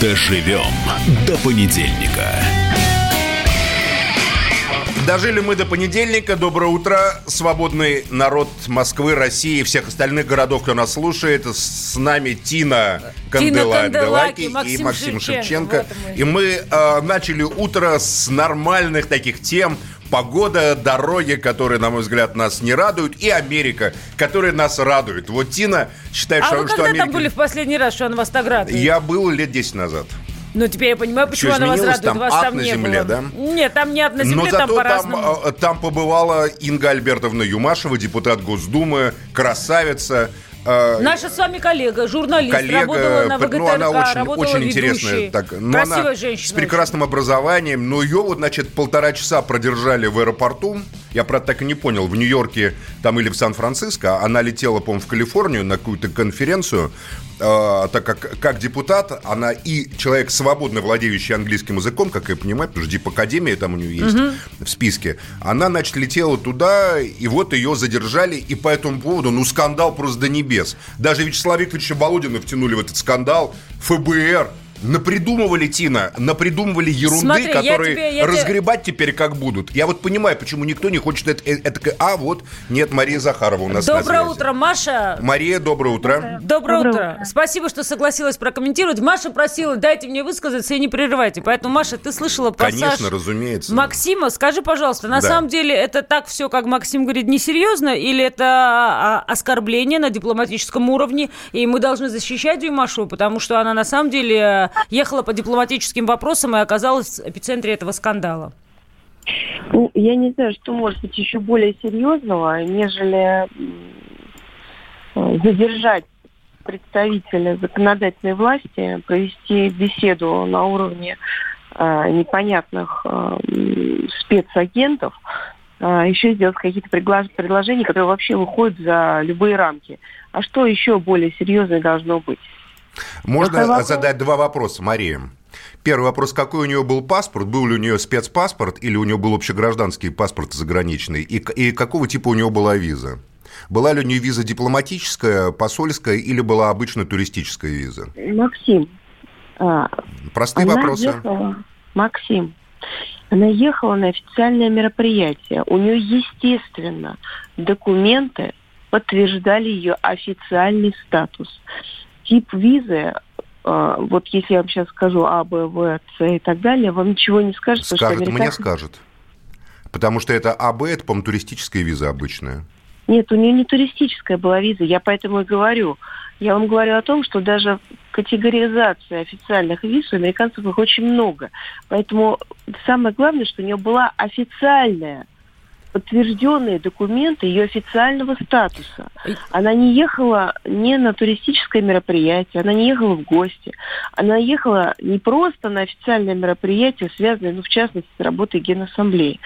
Доживем до понедельника. Дожили мы до понедельника. Доброе утро. Свободный народ Москвы, России и всех остальных городов, кто нас слушает. С нами Тина Канделаки и Максим Шевченко. Шевченко. Вот и мы э, начали утро с нормальных таких тем – погода, дороги, которые, на мой взгляд, нас не радуют, и Америка, которая нас радует. Вот Тина считает, а что, вы когда Америка... там были в последний раз, что она вас так радует? Я был лет 10 назад. Ну, теперь я понимаю, почему Что, она вас радует. там вас ад там на не земле, было. да? Нет, там не ад на земле, Но там зато там, э, там побывала Инга Альбертовна Юмашева, депутат Госдумы, красавица. Э, Наша с вами коллега, журналист, коллега, работала на ВГТРК, ну, она очень, работала очень интересная. Так, ну, Красивая она женщина. С прекрасным образованием. Но ее вот, значит, полтора часа продержали в аэропорту. Я, правда, так и не понял, в Нью-Йорке там или в Сан-Франциско. Она летела, по-моему, в Калифорнию на какую-то конференцию. Э, так как, как депутат, она и человек, свободно владеющий английским языком, как я понимаю, потому что Дипакадемия там у нее есть в списке. Она, значит, летела туда, и вот ее задержали, и по этому поводу, ну, скандал просто до небес. Даже Вячеслава Викторовича Володина втянули в этот скандал. ФБР, Напридумывали, Тина, напридумывали ерунды, Смотри, я которые тебе- я тебе- разгребать теперь как будут. Я вот понимаю, почему никто не хочет это, э, это- А, вот, нет, Мария Захарова у нас на Доброе связи. утро, Маша. Мария, доброе утро. Доброе, Доброе утро. утро. Спасибо, что согласилась прокомментировать. Маша просила, дайте мне высказаться и не прерывайте. Поэтому, Маша, ты слышала пассаж Конечно, разумеется. Максима. Скажи, пожалуйста, на Да. самом деле это так все, как Максим говорит, несерьезно? Или это а, оскорбление на дипломатическом уровне? И мы должны защищать Дюймашу, потому что она на самом деле ехала по дипломатическим вопросам и оказалась в эпицентре этого скандала. Ну, я не знаю, что может быть еще более серьезного, нежели задержать представителя законодательной власти, провести беседу на уровне э, непонятных э, спецагентов, э, еще сделать какие-то предложения, которые вообще выходят за любые рамки. А что еще более серьезное должно быть? Можно вопрос? задать два вопроса, Мария. Первый вопрос, какой у нее был паспорт? Был ли у нее спецпаспорт или у нее был общегражданский паспорт заграничный? И, и какого типа у нее была виза? Была ли у нее виза дипломатическая, посольская или была обычно туристическая виза? Максим, а, Простые она вопросы. ехала, Максим, она ехала на официальное мероприятие. У нее, естественно, документы подтверждали ее официальный статус. Тип визы, э, вот если я вам сейчас скажу А, Б, В, С и так далее, вам ничего не скажет, Скажет, что мне американцы- скажет. Потому что это АБ, это, по-моему, туристическая виза обычная. Нет, у нее не туристическая была виза, я поэтому и говорю. Я вам говорю о том, что даже категоризации официальных виз у американцев их очень много. Поэтому самое главное, что у нее была официальная подтвержденные документы ее официального статуса. Она не ехала не на туристическое мероприятие, она не ехала в гости. Она ехала не просто на официальное мероприятие, связанное, ну, в частности, с работой Генассамблеи.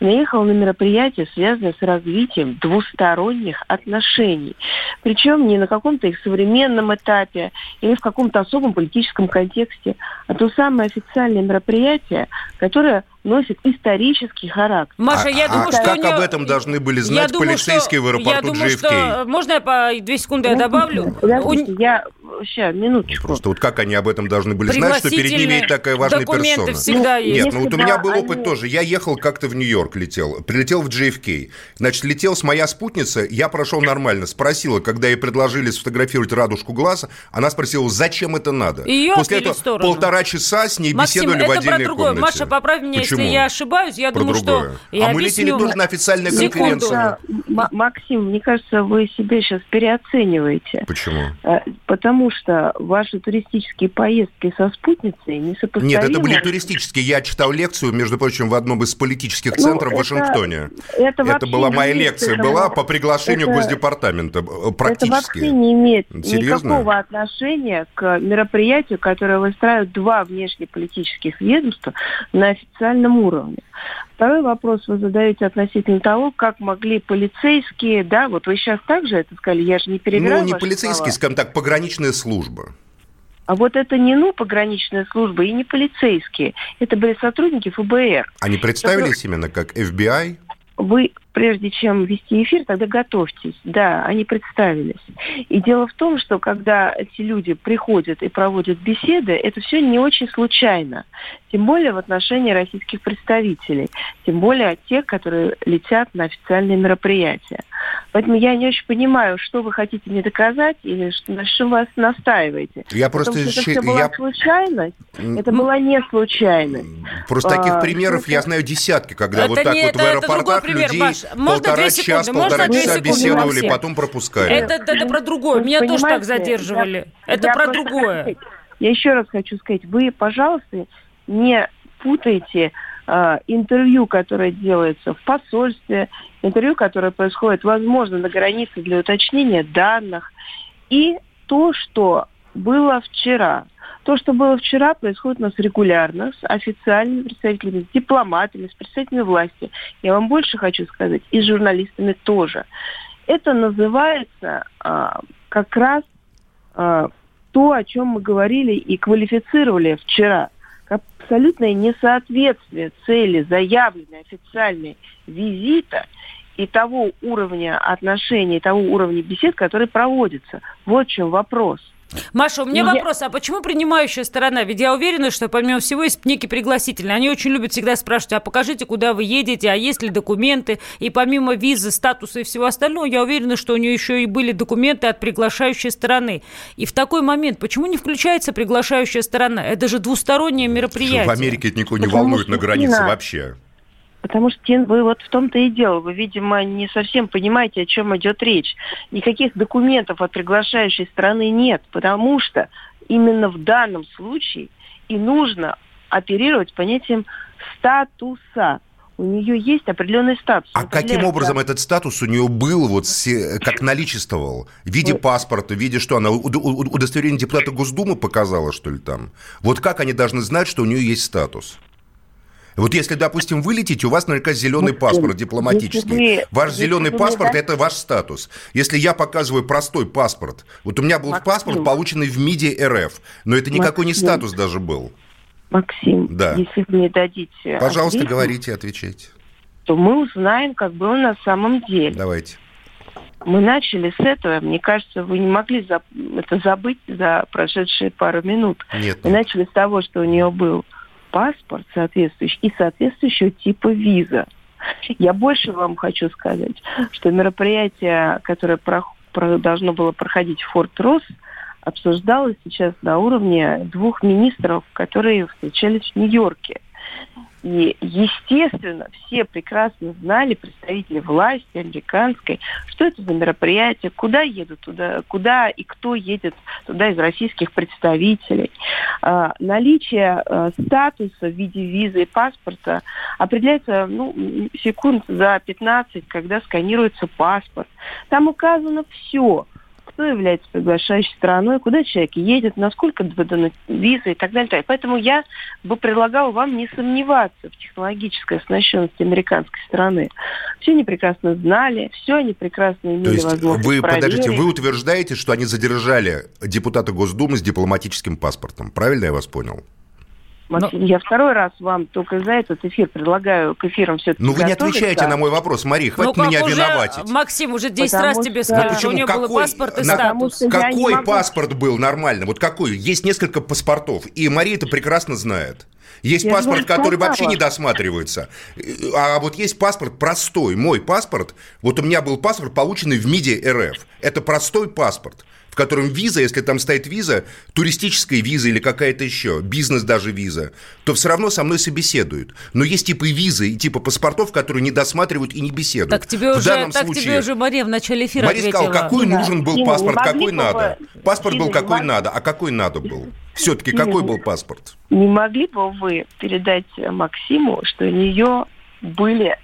Она ехала на мероприятие, связанное с развитием двусторонних отношений. Причем не на каком-то их современном этапе или в каком-то особом политическом контексте, а то самое официальное мероприятие, которое носит исторический характер. Маша, я А- думаю, а что как у неё- об этом должны были Я знать думаю, полицейские что- в аэропорту я думаю, JFK? что- Можно я по две секунды я добавлю? Подождите, У- я... Сейчас, минуточку. Просто вот как они об этом должны были знать, что перед ними Пригласительные такая важная документы персона? всегда Ну, есть. Нет, ну вот у меня бы был опыт они- тоже. Я ехал как-то в Нью-Йорк, летел. Прилетел в JFK. Значит, летел с моя спутница, я прошел нормально. Спросила, когда ей предложили сфотографировать радужку глаза, она спросила, зачем это надо? Её После этого полтора часа с ней Максим, беседовали в отдельной комнате. Маша, поправь меня, Почему? если я ошибаюсь. Я Про думаю, другое. что... Я а мы летели тоже на конференции. Да, М- Максим, мне кажется, вы себя сейчас переоцениваете. Почему? Э, Потому что ваши туристические поездки со спутницей несопоставимы. Нет, это были туристические. Я читал лекцию, между прочим, в одном из политических Ну, центров в это- Вашингтоне. Это, Это вообще была моя не лекция, к этому- была по приглашению это- Госдепартамента, э, Это практически. вообще не имеет Серьезно? никакого отношения к мероприятию, которое выстраивают два внешнеполитических ведомства на официальном уровне. Второй вопрос вы задаете относительно того, как могли полицейские, да, вот вы сейчас также это сказали, я же не перебираю Ну, не полицейские, слова. скажем так, пограничная служба. А вот это не ну пограничная служба и не полицейские, это были сотрудники ФБР. Они представились именно как FBI? Вы, прежде чем вести эфир, тогда готовьтесь. Да, они представились. И дело в том, что когда эти люди приходят и проводят беседы, это все не очень случайно. Тем более в отношении российских представителей. Тем более тех, которые летят на официальные мероприятия. Поэтому я не очень понимаю, что вы хотите мне доказать или на чем вас настаиваете. Я просто... Потому что это была я... случайность. Это была не случайность. Просто таких а, примеров я знаю десятки, когда это вот так не, вот это, в аэропортах пример, людей Маш. полтора часа, полтора часа беседовали, потом пропускали. Это, это, это про другое. Меня тоже так задерживали. Я, это я про другое. Я еще раз хочу сказать, вы, пожалуйста, не путайте интервью, которое делается в посольстве, интервью, которое происходит, возможно, на границе для уточнения данных, и то, что было вчера. То, что было вчера, происходит у нас регулярно с официальными представителями, с дипломатами, с представителями власти. Я вам больше хочу сказать, и с журналистами тоже. Это называется а, как раз а, то, о чем мы говорили и квалифицировали вчера. Абсолютное несоответствие цели заявленной официальной визита и того уровня отношений, того уровня бесед, который проводится. Вот в чем вопрос. Маша, у меня я... вопрос, а почему принимающая сторона? Ведь я уверена, что помимо всего есть некий пригласительный. Они очень любят всегда спрашивать, а покажите, куда вы едете, а есть ли документы. И помимо визы, статуса и всего остального, я уверена, что у нее еще и были документы от приглашающей стороны. И в такой момент, почему не включается приглашающая сторона? Это же двустороннее мероприятие. В Америке это никого не волнует на границе вообще. Потому что вы вот в том-то и дело. Вы, видимо, не совсем понимаете, о чем идет речь. Никаких документов от приглашающей страны нет, потому что именно в данном случае и нужно оперировать понятием статуса. У нее есть определенный статус. А каким образом этот статус у нее был, вот как наличествовал? В виде паспорта, в виде что? Она удостоверение депутата Госдумы показала, что ли, там? Вот как они должны знать, что у нее есть статус? Вот если, допустим, вы летите, у вас наверняка зеленый паспорт дипломатический. Ваш зеленый паспорт – это ваш статус. Если я показываю простой паспорт, вот у меня был паспорт, полученный в МИДе РФ, но это никакой не статус даже был. Максим, да. если вы мне дадите Пожалуйста, ответить, говорите, отвечайте. То мы узнаем, как было на самом деле. Давайте. Мы начали с этого. Мне кажется, вы не могли за... это забыть за прошедшие пару минут. Нет. Мы нет. начали с того, что у нее был паспорт соответствующий и соответствующего типа виза. Я больше вам хочу сказать, что мероприятие, которое про, про, должно было проходить в Форт Росс, обсуждалось сейчас на уровне двух министров, которые встречались в Нью-Йорке. И, естественно, все прекрасно знали, представители власти американской, что это за мероприятие, куда едут туда, куда и кто едет туда из российских представителей. А, наличие а, статуса в виде визы и паспорта определяется ну, секунд за 15, когда сканируется паспорт. Там указано все – кто является приглашающей стороной, куда человек едет, насколько выдана виза и так далее. Поэтому я бы предлагала вам не сомневаться в технологической оснащенности американской страны. Все они прекрасно знали, все они прекрасно имели То есть возможность вы, проверить. подождите, вы утверждаете, что они задержали депутата Госдумы с дипломатическим паспортом. Правильно я вас понял? Максим, Но... я второй раз вам только за этот эфир предлагаю к эфирам все-таки Ну, вы не отвечаете на мой вопрос, Мария, хватит ну, меня уже, виноватить. Максим уже 10 Потому раз что... тебе сказал, ну, что у него какой, был паспорт и на... статус. Какой могу... паспорт был нормально? Вот какой? Есть несколько паспортов, и Мария это прекрасно знает. Есть я паспорт, который сказала. вообще не досматривается. А вот есть паспорт простой. Мой паспорт, вот у меня был паспорт, полученный в МИДе РФ. Это простой паспорт в котором виза, если там стоит виза, туристическая виза или какая-то еще, бизнес даже виза, то все равно со мной собеседуют. Но есть типы визы и типа паспортов, которые не досматривают и не беседуют. Так тебе, в уже, данном так случае, тебе уже Мария в начале эфира Мария ответила. сказала, какой да. нужен был паспорт, какой надо. Паспорт был какой надо, а какой надо был. Все-таки какой был паспорт? Не могли бы вы передать Максиму, что у нее были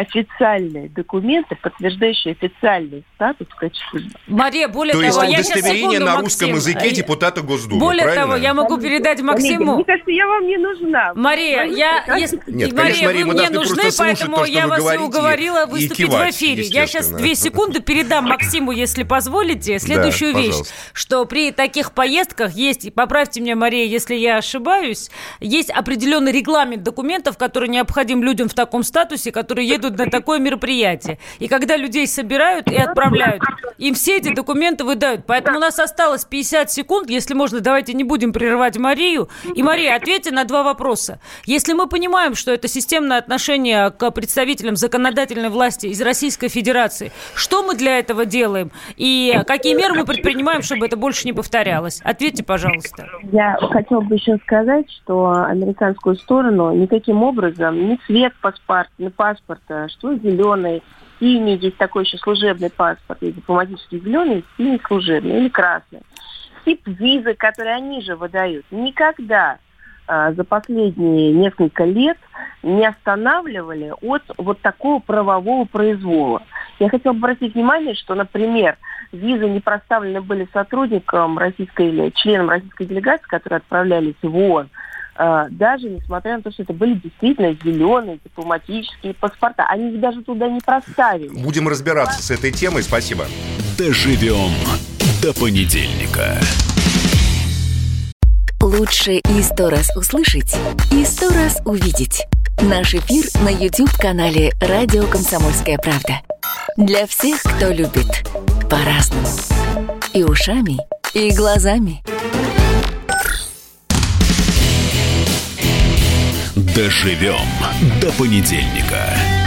официальные документы, подтверждающие официальный статус в качестве... Мария, более То того... есть удостоверение секунду, на русском Максим. языке депутата Госдумы, Более правильно? того, я могу передать Максиму... Мне кажется, я вам не нужна. Мария, я... Если... Нет, конечно, Мария, вы мне нужны, поэтому то, я вас говорите, уговорила выступить кивать, в эфире. Я сейчас две секунды передам Максиму, если позволите, следующую да, вещь. Пожалуйста. Что при таких поездках есть, поправьте меня, Мария, если я ошибаюсь, есть определенный регламент документов, который необходим людям в таком статусе, которые едут едут на такое мероприятие. И когда людей собирают и отправляют, им все эти документы выдают. Поэтому у нас осталось 50 секунд. Если можно, давайте не будем прерывать Марию. И, Мария, ответьте на два вопроса. Если мы понимаем, что это системное отношение к представителям законодательной власти из Российской Федерации, что мы для этого делаем? И какие меры мы предпринимаем, чтобы это больше не повторялось? Ответьте, пожалуйста. Я хотела бы еще сказать, что американскую сторону никаким образом ни цвет паспорта, ни паспорта, что зеленый, синий, есть такой еще служебный паспорт, есть дипломатический зеленый, синий служебный или красный. Тип визы, который они же выдают, никогда а, за последние несколько лет не останавливали от вот такого правового произвола. Я хотела обратить внимание, что, например, визы не проставлены были сотрудникам российской или членам российской делегации, которые отправлялись в ООН, даже несмотря на то, что это были действительно зеленые дипломатические паспорта. Они их даже туда не проставили. Будем разбираться с этой темой. Спасибо. Доживем до понедельника. Лучше и сто раз услышать, и сто раз увидеть. Наш эфир на YouTube-канале «Радио Комсомольская правда». Для всех, кто любит по-разному. И ушами, и глазами. Доживем до понедельника.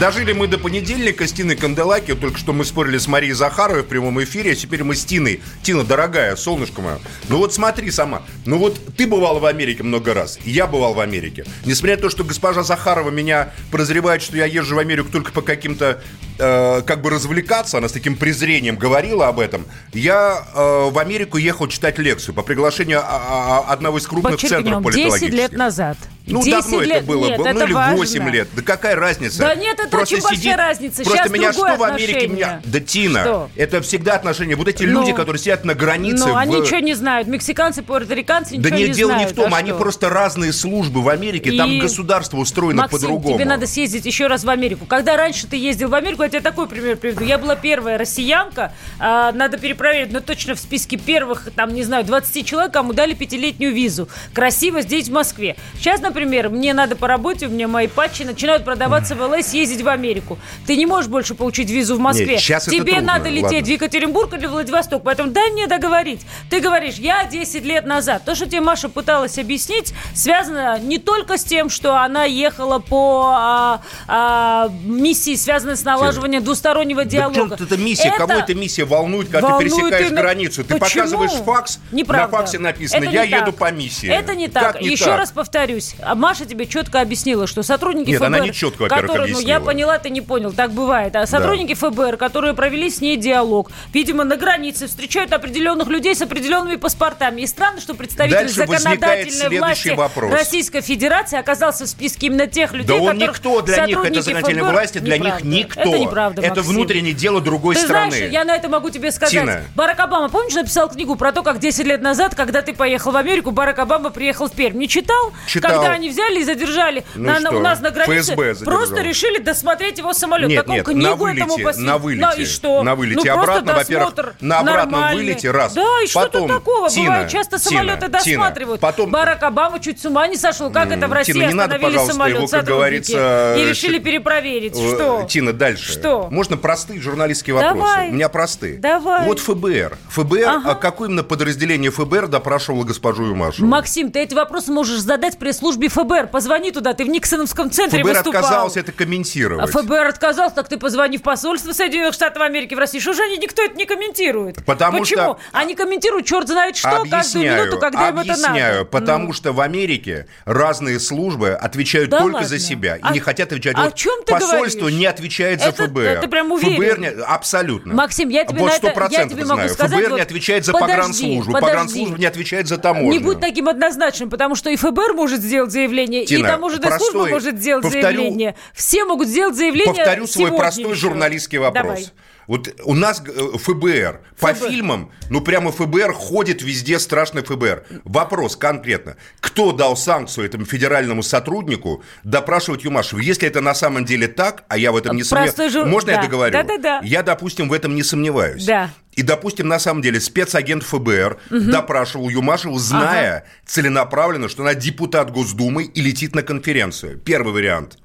Дожили мы до понедельника с Тиной Канделаки. Только что мы спорили с Марией Захаровой в прямом эфире, а теперь мы с Тиной. Тина, дорогая, солнышко мое. Ну вот смотри сама. Ну вот ты бывала в Америке много раз, и я бывал в Америке. Несмотря на то, что госпожа Захарова меня подозревает, что я езжу в Америку только по каким-то э, как бы развлекаться, она с таким презрением говорила об этом. Я э, в Америку ехал читать лекцию по приглашению а, а, одного из крупных Подчеркнем, центров политологических. 10 лет назад. Ну, 10 давно лет. это было, Нет, ну это или важно. 8 лет. Да какая разница? Да нет, это очень большая разница. Просто Сейчас меня что в Америке отношение. меня... Да, Тина, Что? это всегда отношения. Вот эти Ну, люди, которые сидят на границе... Но в- они ничего не знают. Мексиканцы, пуэрториканцы Да ничего нет, не дело знают. не в том, А они что? просто разные службы в Америке, там И- государство устроено Максим, по-другому. тебе надо съездить еще раз в Америку. Когда раньше ты ездил в Америку, я тебе такой пример приведу. Я была первая россиянка, а, надо перепроверить, но точно в списке первых, там, не знаю, 20 человек, кому дали пятилетнюю визу. Красиво здесь, в Москве. Сейчас, например, мне надо по работе, у меня мои патчи начинают продаваться в ЛА, съездить в Америку. Ты не можешь больше получить визу в Москве. Нет, это Тебе трудно, надо лететь ладно. в Екатеринбург или Владивосток. Поэтому дай мне договорить. Ты говоришь, я 10 лет назад. То, что тебе Маша пыталась объяснить, связано не только с тем, что она ехала по а, а, миссии, связанной с налаживанием двустороннего Да диалога. причем это миссия, кого эта миссия волнует, когда волнует ты пересекаешь именно- границу? Ты Почему? показываешь факс, Неправда. на факсе написано, Это я еду так. по миссии. Это не так. Как не Еще так? раз повторюсь. А Маша тебе четко объяснила, что сотрудники Нет, ФБР... она не четко, которые, Ну, я поняла, ты не понял. Так бывает. А сотрудники ФБР, которые провели с ней диалог, видимо, на границе встречают определенных людей с определенными паспортами. И странно, что представитель Дальше законодательной власти вопрос. Российской Федерации оказался в списке именно тех людей, Да он которых никто для них, это ФБР... власти, для Неправда. них никто. Это неправда, Это Максим. внутреннее дело другой Ты страны. знаешь, я на это могу тебе сказать. Тина. Барак Обама, помнишь, написал книгу про то, как 10 лет назад, когда ты поехал в Америку, Барак Обама приехал в Пермь. Не читал? Читал. Когда они взяли и задержали Ну на- что? у нас на границе, просто решили досмотреть его самолет. Нет, нет, книгу на вылете, этому на вылете, Да, и что? на вылете. Ну, Обратно, во-первых, на обратном нормальный. вылете раз. Да, и что Потом, тут такого? Тина, Бывает, часто Тина, самолеты Тина, досматривают. потом- Барак Обама чуть с ума не сошел. Как это в России Тина, не надо, остановили самолет его, как говорится, и решили ш- перепроверить. Э, Что? Тина, дальше. Что? Можно простые журналистские вопросы? Давай. У меня простые. Давай. Вот ФБР. ФБР, Ага. а какое именно подразделение ФБР допрашивало госпожу Юмашеву? Максим, ты эти вопросы можешь задать пресс-службе ФБР. Позвони туда, ты в Никсоновском центре ФБР выступал. отказался это А комментировать. ФБР отказался, так ты позвони в посольство Соединенных Штатов Америки в России. Что же они, никто это не комментирует? Потому Почему? что- Они комментируют черт знает что каждую объясняю, минуту, когда им это объясняю, надо. потому Ну. что в Америке разные службы отвечают Да только ладно? за себя и А- не хотят отвечать. о Вот чем ты посольство говоришь? не отвечает за Это- ФБР. ты прям уверен? ФБР не, абсолютно. Максим, я тебе вот на это- я 100% тебе могу знаю. сказать, ФБР вот не отвечает за подожди, погранслужбу, подожди. погранслужба не отвечает за таможню. Не будь таким однозначным, потому что и ФБР может сделать заявление, Тина, и таможенная служба простой- может сделать повторю- заявление. Все могут сделать заявление Повторю свой простой журналистский вопрос. Давай. Вот у нас э, ФБР, по ФБР. фильмам, ну прямо ФБР ходит везде страшный ФБР. Вопрос конкретно. Кто дал санкцию этому федеральному сотруднику допрашивать Юмашева? Если это на самом деле так, а я в этом не сомневаюсь. жур- Можно я да. договорю? Да-да-да. Я, допустим, в этом не сомневаюсь. Да. И, допустим, на самом деле спецагент ФБР допрашивал Юмашеву, зная целенаправленно, что она депутат Госдумы и летит на конференцию. Первый вариант.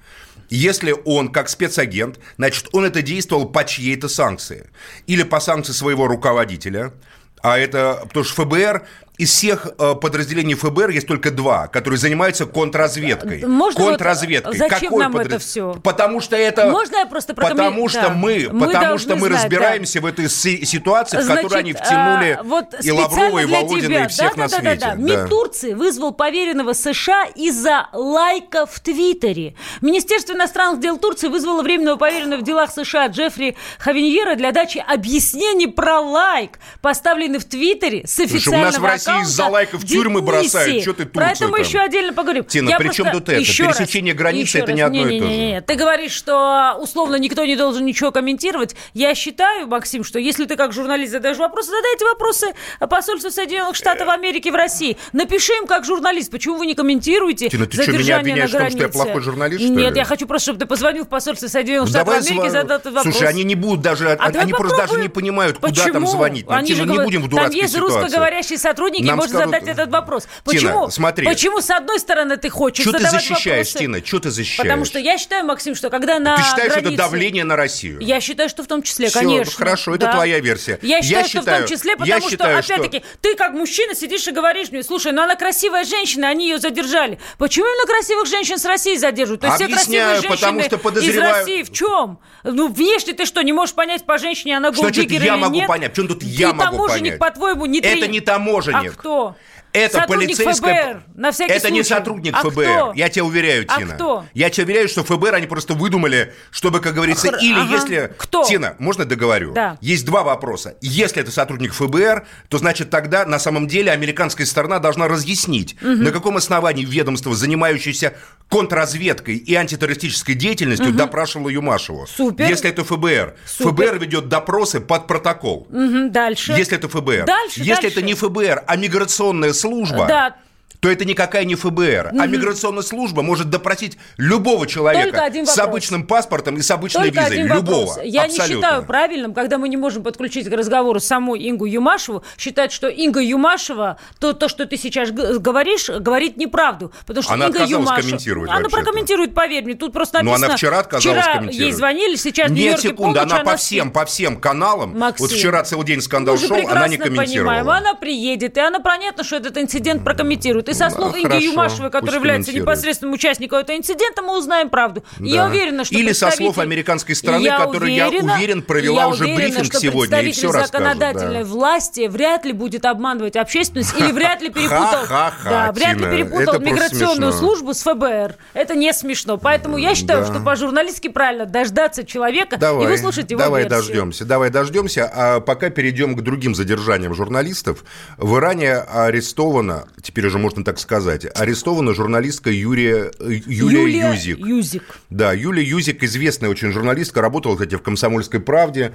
Если он как спецагент, значит, он это действовал по чьей-то санкции. Или по санкции своего руководителя. А это, потому что ФБР, из всех э, подразделений ФБР есть только два, которые занимаются контрразведкой. Можно вот контрразведкой. зачем Какой нам это подраз- всё? Потому что это... Можно я просто Потому что да. мы, Мы потому что мы знать, да. разбираемся в этой си- ситуации, в Значит, которую они втянули а, вот и Лаврова, и Володина, тебя. и всех да, на да, свете. Да, да, да. МИД Турции вызвал поверенного США из-за лайка в Твиттере. Министерство иностранных дел Турции вызвало временного поверенного в делах США Джеффри Хавиньера для дачи объяснений про лайк, поставленный в Твиттере с Слушай, официального в России из-за лайков тюрьмы Дениси. бросают. Чё ты Про это мы там? еще отдельно поговорим. Тина, Я при чем тут это? еще раз, Пересечение границы еще это раз. не одно и то же. Ты говоришь, что условно никто не должен ничего комментировать. Я считаю, Максим, что если ты как журналист задаешь вопросы, задайте вопросы посольству Соединенных Штатов Америки в России. Напиши им как журналист, почему вы не комментируете Тина, ты что, меня на обвиняешь в том, что я плохой журналист, что Нет, ли? я хочу просто, чтобы ты позвонил в посольство Соединенных Ну, Штатов давай Америки и задал этот вопрос. Слушай, они не будут даже, А они просто даже не понимают, куда там звонить. Ну, Тина, не будем в Там дурацкой есть ситуации. русскоговорящие сотрудники, Нам можно скажут- задать этот вопрос. Тина, Почему? смотри. Почему с одной стороны ты хочешь Что ты защищаешь, вопросы? Тина? Что ты защищаешь? Потому что я считаю, Максим, что когда на Ты считаешь, что это границе- давление на Россию? Я считаю, что в том числе, Всё, конечно. хорошо, это Да. твоя версия. Я Я считаю, что считаю- в том числе, я потому что, считаю, что- опять-таки, ты как мужчина сидишь и говоришь мне, слушай, ну она красивая женщина, они ее задержали. Почему именно красивых женщин с России задерживают? То есть все Объясняю, красивые потому что подозреваю- из России в чем? Ну, внешне ты что, не можешь понять по женщине, она Что значит голдиггер я или могу нет? понять? Причем тут Ты я могу таможенник, понять? по-твоему, не Это три- не таможенник. А кто? Это Сотрудник полицейская... ФБР, на всякий Это не случай. сотрудник А ФБР. кто? Я тебя уверяю, А Тина. кто? Я тебя уверяю, что ФБР они просто выдумали, чтобы, как говорится, Хр- или ага. если... Кто? Тина, можно договорю? Да. Есть два вопроса. Если это сотрудник ФБР, то значит тогда на самом деле американская сторона должна разъяснить, на каком основании ведомство, занимающееся контрразведкой и антитеррористической деятельностью, допрашивало Юмашеву. Супер. Если это ФБР. Супер. ФБР ведет допросы под протокол. Мгм, Дальше. Если это ФБР. Дальше, Если дальше. это не ФБР, а миграционная служба, Да. То это никакая не ФБР. А миграционная служба может допросить любого человека с обычным паспортом и с обычной Только визой. Любого. вопрос. Я Абсолютно. не считаю правильным, когда мы не можем подключить к разговору саму Ингу Юмашеву, считать, что Инга Юмашева, то, то что ты сейчас говоришь, говорит неправду. Потому что Она Инга Юмашева... Она прокомментирует, поверь мне. Тут просто Но написано... она вчера отказалась вчера комментировать. ей звонили, сейчас Нет, секунду, полночь, она по всем, по всем каналам. Максим, вот вчера целый день скандал шел, она не комментировала. понимаем, она приедет, и она понятно, что этот инцидент прокомментирует. И со слов Инги Юмашевой, которая является непосредственным участником этого инцидента, мы узнаем правду. Да. я уверена, что Или со слов представитель- американской стороны, Я которая, я уверена- уверен, провела я уже уверена, брифинг что сегодня и представитель все законодательной да. власти вряд ли будет обманывать общественность или вряд ли перепутал, да, вряд ли перепутал миграционную службу с ФБР. Это не смешно. Поэтому я считаю, что по-журналистски правильно дождаться человека и выслушать его давай дождемся, давай дождемся. А пока перейдем к другим задержаниям журналистов. В Иране арестована, теперь уже можно так сказать, арестована журналистка Юрия, э, Юлия, Юлия Юзик. Юзик. Да, Юлия Юзик, известная очень журналистка, работала, кстати, в «Комсомольской правде».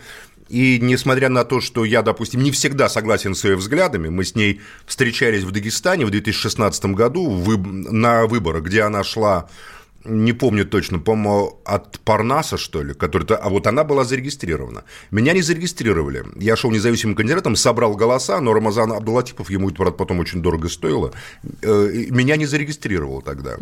И несмотря на то, что я, допустим, не всегда согласен с ее взглядами, мы с ней встречались в Дагестане в 2016 году на выборах, где она шла не помню точно, по-моему, от Парнаса, что ли, который а вот она была зарегистрирована. Меня не зарегистрировали. Я шел независимым кандидатом, собрал голоса, но Рамазан Абдулатипов, ему это, правда, потом очень дорого стоило, э, меня не зарегистрировал тогда.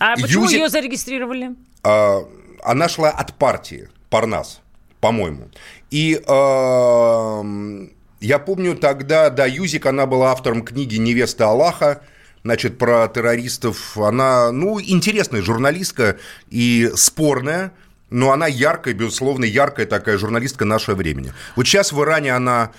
А почему Юзик- ее зарегистрировали? А, она шла от партии Парнас, по-моему. И эм, я помню тогда, да, Юзик, она была автором книги «Невеста Аллаха», значит, про террористов. Она, ну, интересная журналистка и спорная, но она яркая, безусловно, яркая такая журналистка нашего времени. Вот сейчас в Иране она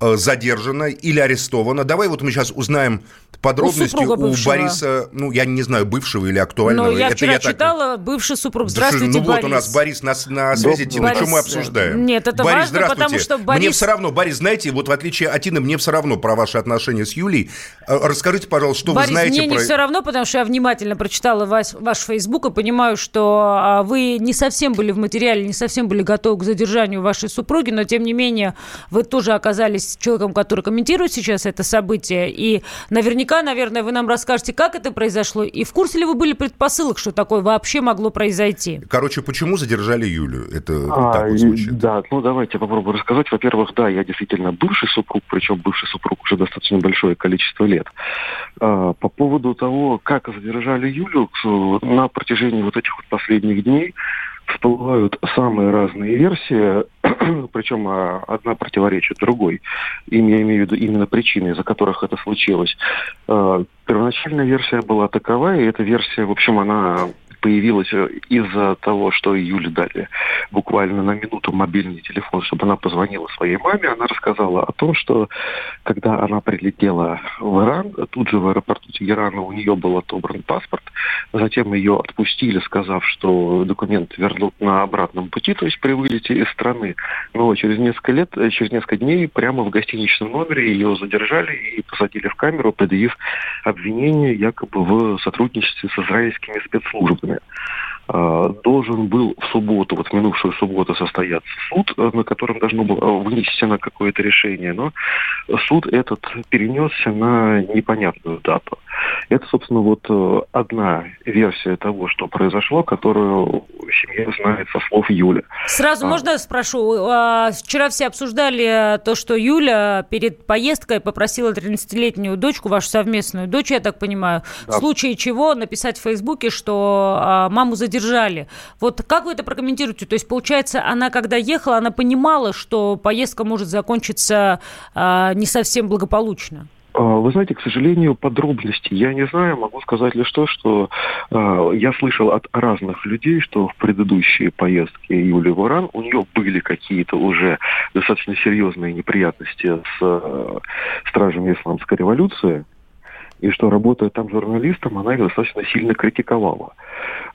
задержана или арестована. Давай вот мы сейчас узнаем подробности У у. Бориса, ну, я не знаю, бывшего или актуального. Но я Это вчера так- читала, бывший супруг. Здравствуйте, ну Борис. вот у нас Борис на, на связи, Тина, что мы Борис, обсуждаем? нет, это Борис, важно, потому что Мне Борис- все равно, Борис, знаете, вот в отличие от Тины, мне все равно про ваши отношения с Юлей. Э, Расскажите, пожалуйста, что Борис, вы знаете мне про... не все равно, потому что я внимательно прочитала ваш, ваш Facebook и понимаю, что а, вы не совсем были в материале, не совсем были готовы к задержанию вашей супруги, но тем не менее вы тоже оказались человеком, который комментирует сейчас это событие. И наверняка, наверное, вы нам расскажете, как это произошло, и в курсе ли вы были предпосылок, что такое вообще могло произойти? Короче, почему задержали Юлю? Это А, так вот и- звучит. да, ну давайте попробую рассказать. Во-первых, да, я действительно бывший супруг, причем бывший супруг уже достаточно большое количество лет. А, по поводу того, как задержали Юлю, на протяжении вот этих вот последних дней всплывают самые разные версии, причем а, одна противоречит другой. Им я имею в виду именно причины, из-за которых это случилось. А, Первоначальная версия была такова, и эта версия, в общем, она появилась э, из-за того, что Юле дали буквально на минуту мобильный телефон, чтобы она позвонила своей маме. Она рассказала о том, что когда она прилетела в Иран, тут же в аэропорту Тегерана у нее был отобран паспорт, затем ее отпустили, сказав, что документ вернут на обратном пути, то есть при вылете из страны. Но через несколько лет, э, через несколько дней прямо в гостиничном номере ее задержали и посадили в камеру, предъявив обвинение якобы в сотрудничестве с израильскими спецслужбами. А, Должен был в субботу, вот в минувшую субботу состояться суд, э, на котором должно было вынесено какое-то решение, но суд этот перенесся на непонятную дату. Это, собственно, вот э, одна версия того, что произошло, которую семья знает со слов Юли. Сразу А. можно я спрошу? А, Вчера все обсуждали то, что Юля перед поездкой попросила 13-летнюю дочку, вашу совместную дочь, я так понимаю, в Да. случае чего написать в Фейсбуке, что а, маму задержали. Вот как вы это прокомментируете? То есть, получается, она, когда ехала, она понимала, что поездка может закончиться а, не совсем благополучно? А, Вы знаете, к сожалению, подробностей я не знаю. Могу сказать лишь то, что э, я слышал от разных людей, что в предыдущие поездки Юли в Иран у нее были какие-то уже достаточно серьезные неприятности с э, стражами исламской революции. И что, работая там журналистом, она их достаточно сильно критиковала.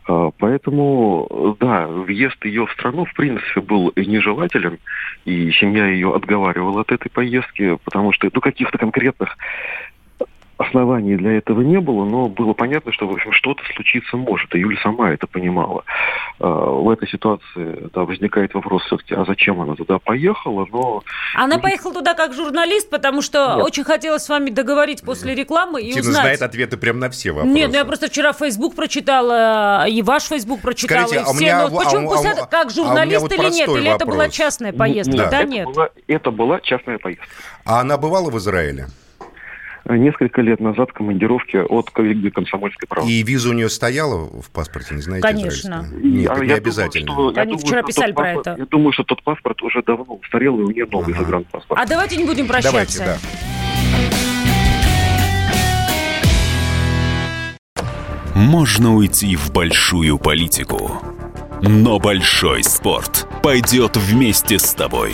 А, Поэтому, да, въезд ее в страну, в принципе, был нежелателен, и семья ее отговаривала от этой поездки, потому что, ну, каких-то конкретных оснований для этого не было, но было понятно, что, в общем, что-то случиться может, и Юля сама это понимала. А, В этой ситуации, да, возникает вопрос все-таки, а зачем она туда поехала, но... Она Ну, поехала туда как журналист, потому что Нет. очень хотелось с вами договорить после рекламы и Тина узнать. знает ответы прям на все вопросы. Нет, ну я просто вчера Facebook прочитала, и ваш Facebook прочитала, Скажите, и а у все. меня но в- почему а пусть а а как журналист вот или нет? Или это была вопрос. частная поездка? Нет, Да, это нет. Была, это была частная поездка. А она бывала в Израиле? Несколько лет назад в командировке от коллеги комсомольской правды. И виза у нее стояла в паспорте, не знаете? Конечно. израильская? Нет, А это я не думаю, обязательно. что- я Они думаю, вчера что писали про паспорт- это. Я думаю, что тот паспорт уже давно устарел, и у нее новый Ага. загранпаспорт. А давайте не будем Давайте, прощаться. да. Можно уйти в большую политику, но большой спорт пойдет вместе с тобой.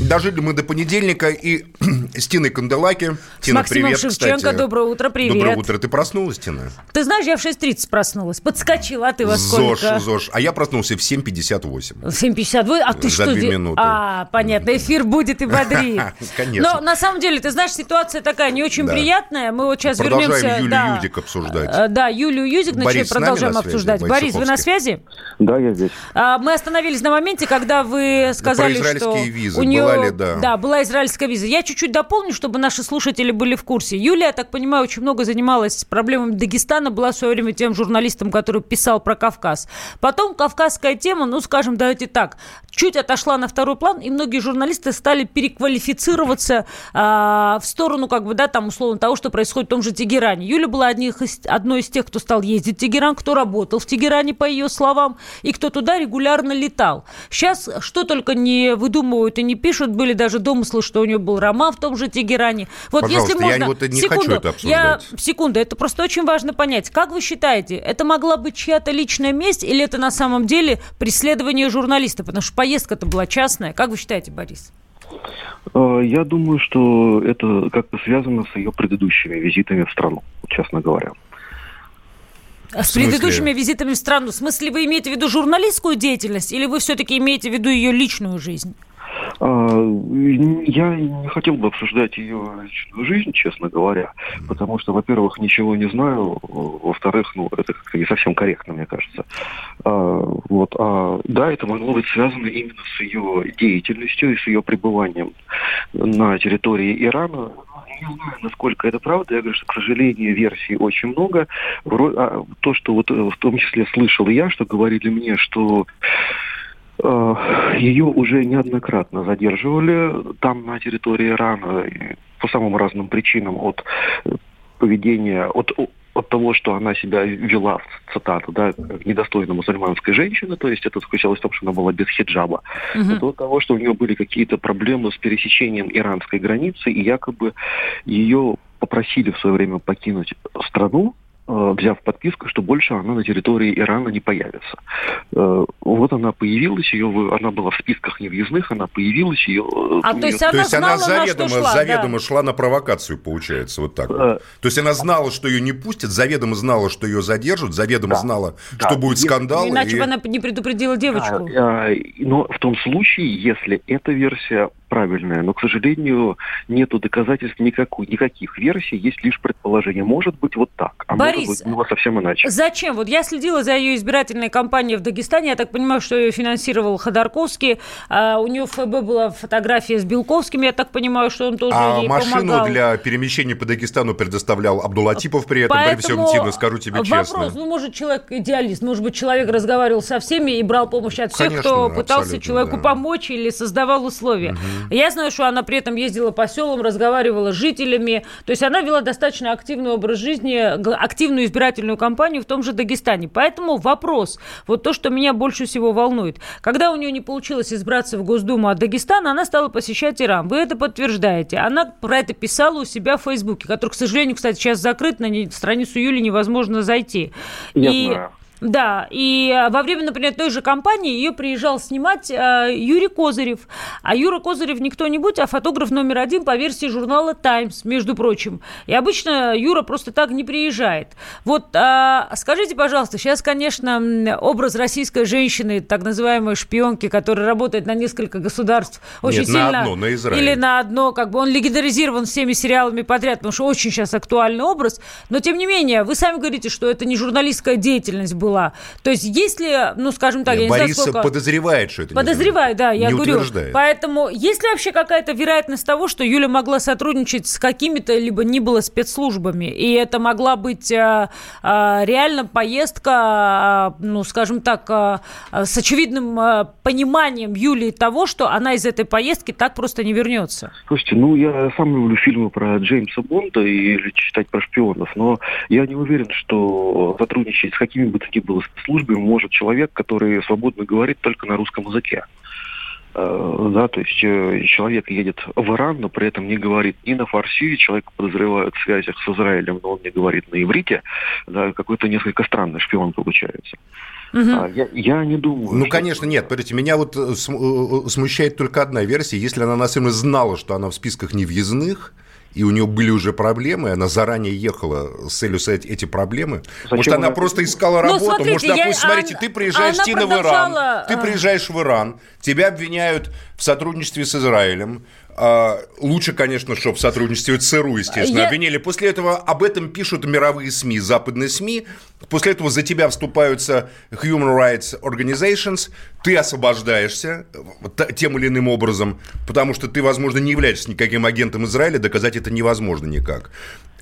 Дожили мы до понедельника и с Тиной Канделаки. Тина, Максимом привет, Шевченко. кстати. Доброе утро, привет. Доброе утро. Ты проснулась, Тина? Ты знаешь, я в 6.30 проснулась. Подскочила, а ты во ЗОЖ, сколько? ЗОЖ. А я проснулся в 7.58. В 7.50. Вы- А ты За что? две минуты. А, понятно. Эфир будет и бодрит. Конечно. Но на самом деле, ты знаешь, ситуация такая не очень Да. приятная. Мы вот сейчас Продолжаем вернемся... Юлю да. Юдик обсуждать. Э, Да, Юлию Юзик Борис продолжаем на связи? обсуждать. Борис, вы на связи? Да, я здесь. А, Мы остановились на моменте, когда вы сказали, израильские что визы. у нее Была ли, да. да, была израильская виза. Я чуть-чуть дополню, чтобы наши слушатели были в курсе. Юлия, я так понимаю, очень много занималась проблемами Дагестана, была в свое время тем журналистом, который писал про Кавказ. Потом кавказская тема, ну, скажем, давайте так, чуть отошла на второй план, и многие журналисты стали переквалифицироваться а, в сторону, как бы, да, там, условно, того, что происходит в том же Тегеране. Юля была одних из, одной из тех, кто стал ездить в Тегеран, кто работал в Тегеране, по ее словам, и кто туда регулярно летал. Сейчас что только не выдумывают и не пишут, были даже домыслы, что у нее был роман в том же Тегеране. Вот Пожалуйста, если можно, я вот не секунду, хочу это обсуждать. Я, секунду, это просто очень важно понять. Как вы считаете, это могла быть чья-то личная месть или это на самом деле преследование журналиста? Потому что поездка-то была частная. Как вы считаете, Борис? Э, я думаю, что это как-то связано с ее предыдущими визитами в страну, честно говоря. А с предыдущими визитами в страну. В смысле, вы имеете в виду журналистскую деятельность или вы все-таки имеете в виду ее личную жизнь? А, я не хотел бы обсуждать ее личную жизнь, честно говоря, потому что, во-первых, ничего не знаю, во-вторых, ну, это как-то не совсем корректно, мне кажется. А, вот, а, да, это могло быть связано именно с ее деятельностью и с ее пребыванием на территории Ирана. Не знаю, насколько это правда. Я говорю, что, к сожалению, версий очень много. То, что вот в том числе слышал я, что говорили мне, что Э, Ее уже неоднократно задерживали там, на территории Ирана, по самым разным причинам, от поведения, от, от того, что она себя вела, цитата, да, как недостойно мусульманской женщины, то есть это заключалось в том, что она была без хиджаба, угу. до того, что у нее были какие-то проблемы с пересечением иранской границы, и якобы ее попросили в свое время покинуть страну, Э, взяв подписку, что больше она на территории Ирана не появится. Э, вот она появилась, ее, она была в списках невъездных, она появилась, ее... Э, а то есть она, то есть знала, она заведомо, шла, заведомо да. шла на провокацию, получается, вот так. Вот. То есть она знала, что ее не пустят, заведомо знала, что ее задержат, заведомо да. знала, да. что будет скандал. Иначе и... бы она не предупредила девочку. Да, но в том случае, если эта версия правильная, но, к сожалению, нету доказательств никакой, никаких версий, есть лишь предположение. Может быть вот так, а Борис, быть было совсем иначе. Зачем? Вот я следила за ее избирательной кампанией в Дагестане, я так понимаю, что ее финансировал Ходорковский, а у нее в ФБ была фотография с Белковским, я так понимаю, что он тоже а ей машину помогал. для перемещения по Дагестану предоставлял Абдулатипов при этом, Поэтому всем Тину, скажу тебе вопрос, честно. ну, может, человек идеалист, может быть, человек разговаривал со всеми и брал помощь от всех, Конечно, кто пытался человеку да. помочь или создавал условия. Угу. Я знаю, что она при этом ездила по селам, разговаривала с жителями. То есть она вела достаточно активный образ жизни, активную избирательную кампанию в том же Дагестане. Поэтому вопрос, вот то, что меня больше всего волнует. Когда у нее не получилось избраться в Госдуму от Дагестана, она стала посещать Иран. Вы это подтверждаете. Она про это писала у себя в Фейсбуке, который, к сожалению, кстати, сейчас закрыт, на страницу Юли невозможно зайти. Я и... знаю. Да, и э, во время, например, той же кампании ее приезжал снимать э, Юрий Козырев. А Юра Козырев не кто-нибудь, а фотограф номер один по версии журнала «Таймс», между прочим. И обычно Юра просто так не приезжает. Вот э, скажите, пожалуйста, сейчас, конечно, образ российской женщины, так называемой шпионки, которая работает на несколько государств, очень Нет, сильно... на одно, на Израиль. Или на одно, как бы он легендаризирован всеми сериалами подряд, потому что очень сейчас актуальный образ. Но, тем не менее, вы сами говорите, что это не журналистская деятельность была была. То есть если, ну, скажем так, Нет, я не Борис знаю, сколько... подозревает, что это Подозревает, да, я не говорю. Утверждает. Поэтому есть ли вообще какая-то вероятность того, что Юля могла сотрудничать с какими-то либо не было спецслужбами, и это могла быть а, а, реально поездка, а, ну, скажем так, а, с очевидным а, пониманием Юлии того, что она из этой поездки так просто не вернется? Слушайте, ну, я сам люблю фильмы про Джеймса Бонда или читать про шпионов, но я не уверен, что сотрудничать с какими бы то было службе может человек, который свободно говорит только на русском языке. Э, да, то есть э, человек едет в Иран, но при этом не говорит ни на фарси, человек подозревают в связях с Израилем, но он не говорит на иврите, да, какой-то несколько странный шпион получается. Угу. Я, я не думаю. Ну, что... конечно, нет. Смотрите, меня вот э, смущает только одна версия. Если она на самом деле знала, что она в списках невъездных, и у нее были уже проблемы, она заранее ехала с целью снять эти проблемы. Зачем Может, она, она просто искала ну, работу. смотрите, Может, допустим, я, смотрите, она, ты приезжаешь, Тина, продолжала... в Иран, ты приезжаешь в Иран, тебя обвиняют в сотрудничестве с Израилем, А, лучше, конечно, чтобы в сотрудничестве с ЦРУ, естественно, Я... обвинили. После этого об этом пишут мировые СМИ, западные СМИ. После этого за тебя вступаются Human Rights Organizations. Ты освобождаешься тем или иным образом, потому что ты, возможно, не являешься никаким агентом Израиля, доказать это невозможно никак.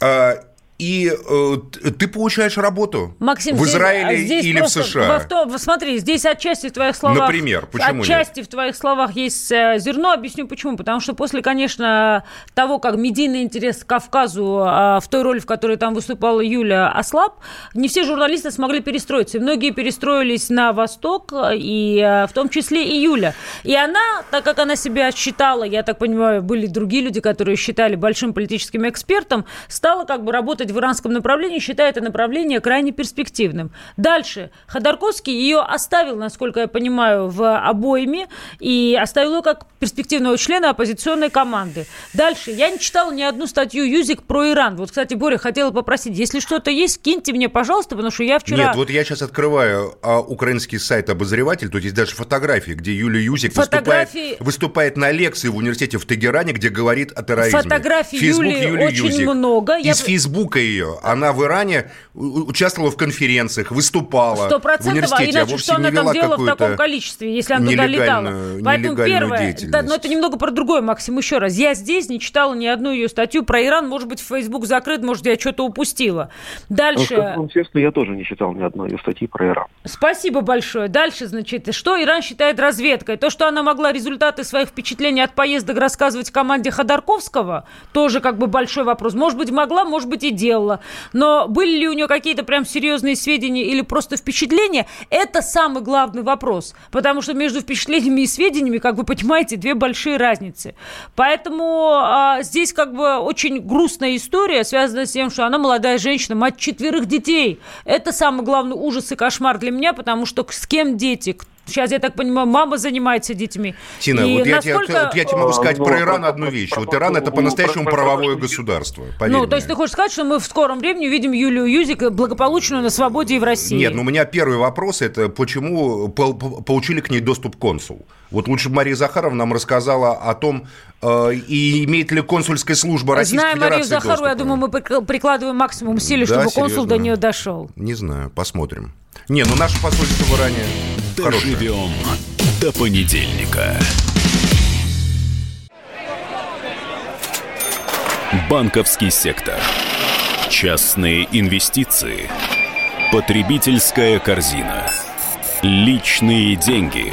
А, и э, ты получаешь работу Максим, в Израиле здесь, здесь или в США. В, в, смотри, здесь отчасти в твоих словах... Например, почему Отчасти нет? в твоих словах есть э, зерно. Объясню почему. Потому что после, конечно, того, как медийный интерес к Кавказу э, в той роли, в которой там выступала Юля, ослаб, не все журналисты смогли перестроиться. И многие перестроились на восток, и э, в том числе и Юля. И она, так как она себя считала, я так понимаю, были другие люди, которые считали большим политическим экспертом, стала как бы работать работать в иранском направлении, считая это направление крайне перспективным. Дальше. Ходорковский ее оставил, насколько я понимаю, в обойме и оставил ее как перспективного члена оппозиционной команды. Дальше. Я не читала ни одну статью Юзик про Иран. Вот, кстати, Боря, хотела попросить, если что-то есть, киньте мне, пожалуйста, потому что я вчера... Нет, вот я сейчас открываю а, украинский сайт «Обозреватель», тут есть даже фотографии, где Юлия Юзик Фотографии... выступает, выступает на лекции в университете в Тегеране, где говорит о терроризме. Фотографий Фейсбук Юлии, Юлии очень Юзик. много. Из я... Фейсбука ее. Она в Иране участвовала в конференциях, выступала Сто процентов, а иначе что она там делала в таком количестве, если она туда летала? Поэтому первое, да, но это немного про другое, Максим, еще раз. Я здесь не читала ни одну ее статью про Иран, может быть, Facebook закрыт, может, я что-то упустила. Дальше... Ну, честно, я тоже не читал ни одной ее статьи про Иран. Спасибо большое. Дальше, значит, что Иран считает разведкой? То, что она могла результаты своих впечатлений от поездок рассказывать команде Ходорковского, тоже как бы большой вопрос. Может быть, могла, может быть, и делала. Но были ли у нее какие-то прям серьезные сведения или просто впечатления, это самый главный вопрос. Потому что между впечатлениями и сведениями, как вы понимаете, две большие разницы. Поэтому а, здесь как бы очень грустная история, связанная с тем, что она молодая женщина, мать четверых детей. Это самый главный ужас и кошмар для меня, потому что с кем дети, Сейчас, я так понимаю, мама занимается детьми. Тина, и вот, насколько... я тебе, я тебе могу сказать про Иран одну вещь. Вот Иран это по-настоящему правовое государство. Ну, мне. то есть ты хочешь сказать, что мы в скором времени увидим Юлию Юзик благополучную на свободе и в России? Нет, ну у меня первый вопрос это почему получили к ней доступ консул? Вот лучше бы Мария Захарова нам рассказала о том, э, и имеет ли консульская служба Российской Зная Федерации Марию Захарову, доступ? я думаю, мы прикладываем максимум усилий, да, чтобы серьезно? консул до нее дошел. Не знаю, посмотрим. Не, ну наше посольство в Иране Доживем до понедельника. Банковский сектор. Частные инвестиции. Потребительская корзина. Личные деньги.